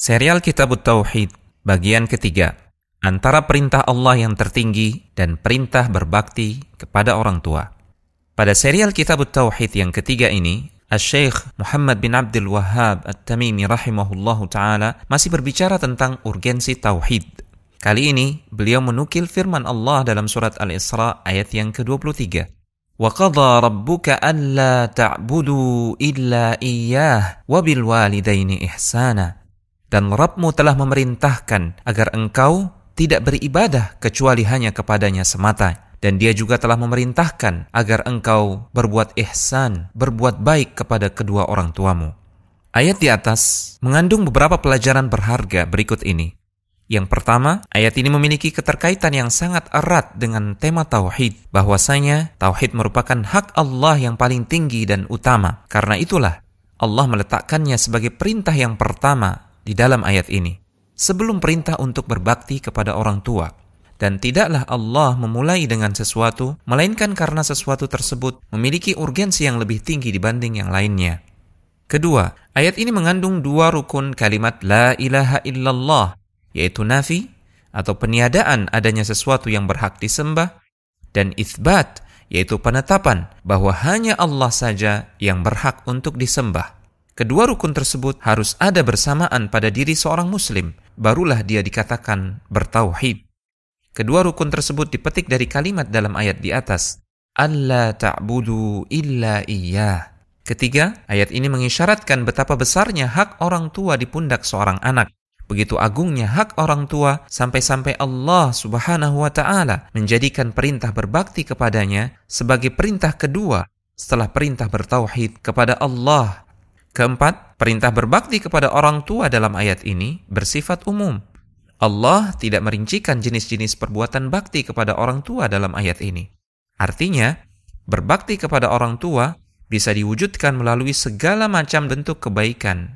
Serial Kitab Tauhid, bagian ketiga. Antara perintah Allah yang tertinggi dan perintah berbakti kepada orang tua. Pada serial Kitab Tauhid yang ketiga ini, Al-Syeikh Muhammad bin Abdul Wahhab At-Tamimi rahimahullahu ta'ala masih berbicara tentang urgensi Tauhid. Kali ini, beliau menukil firman Allah dalam surat Al-Isra ayat yang ke-23. وَقَضَى رَبُّكَ أَلَّا تَعْبُدُوا إِلَّا إِيَّاهُ وَبِالْوَالِدَيْنِ إِحْسَانًا dan Rabbmu telah memerintahkan agar engkau tidak beribadah kecuali hanya kepadanya semata. Dan dia juga telah memerintahkan agar engkau berbuat ihsan, berbuat baik kepada kedua orang tuamu. Ayat di atas mengandung beberapa pelajaran berharga berikut ini. Yang pertama, ayat ini memiliki keterkaitan yang sangat erat dengan tema tauhid, bahwasanya tauhid merupakan hak Allah yang paling tinggi dan utama. Karena itulah Allah meletakkannya sebagai perintah yang pertama di dalam ayat ini, sebelum perintah untuk berbakti kepada orang tua. Dan tidaklah Allah memulai dengan sesuatu, melainkan karena sesuatu tersebut memiliki urgensi yang lebih tinggi dibanding yang lainnya. Kedua, ayat ini mengandung dua rukun kalimat La ilaha illallah yaitu nafi atau peniadaan adanya sesuatu yang berhak disembah dan itsbat yaitu penetapan bahwa hanya Allah saja yang berhak untuk disembah. Kedua rukun tersebut harus ada bersamaan pada diri seorang muslim, barulah dia dikatakan bertauhid. Kedua rukun tersebut dipetik dari kalimat dalam ayat di atas, Allah ta'budu illa iyyah. Ketiga, ayat ini mengisyaratkan betapa besarnya hak orang tua di pundak seorang anak. Begitu agungnya hak orang tua sampai-sampai Allah Subhanahu wa taala menjadikan perintah berbakti kepadanya sebagai perintah kedua setelah perintah bertauhid kepada Allah. Keempat, perintah berbakti kepada orang tua dalam ayat ini bersifat umum. Allah tidak merincikan jenis-jenis perbuatan bakti kepada orang tua dalam ayat ini. Artinya, berbakti kepada orang tua bisa diwujudkan melalui segala macam bentuk kebaikan.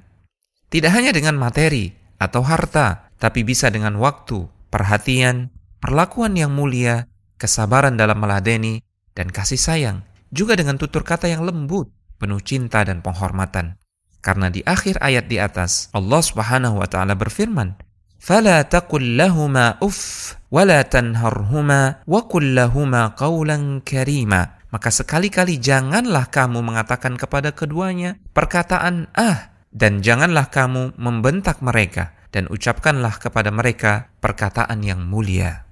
Tidak hanya dengan materi, atau harta, tapi bisa dengan waktu, perhatian, perlakuan yang mulia, kesabaran dalam meladeni, dan kasih sayang, juga dengan tutur kata yang lembut, penuh cinta dan penghormatan. Karena di akhir ayat di atas, Allah Subhanahu wa taala berfirman, "Fala taqul lahumā uff wa la tanharhuma wa qul lahumā qawlan karīma." Maka sekali-kali janganlah kamu mengatakan kepada keduanya perkataan ah dan janganlah kamu membentak mereka dan ucapkanlah kepada mereka perkataan yang mulia.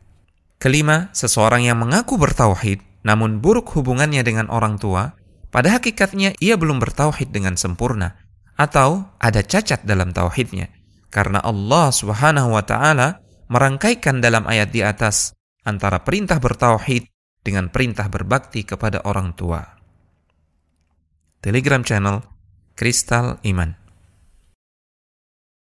Kelima, seseorang yang mengaku bertauhid namun buruk hubungannya dengan orang tua, pada hakikatnya ia belum bertauhid dengan sempurna atau ada cacat dalam tauhidnya. Karena Allah Subhanahu wa taala merangkaikan dalam ayat di atas antara perintah bertauhid dengan perintah berbakti kepada orang tua. Telegram channel Kristal Iman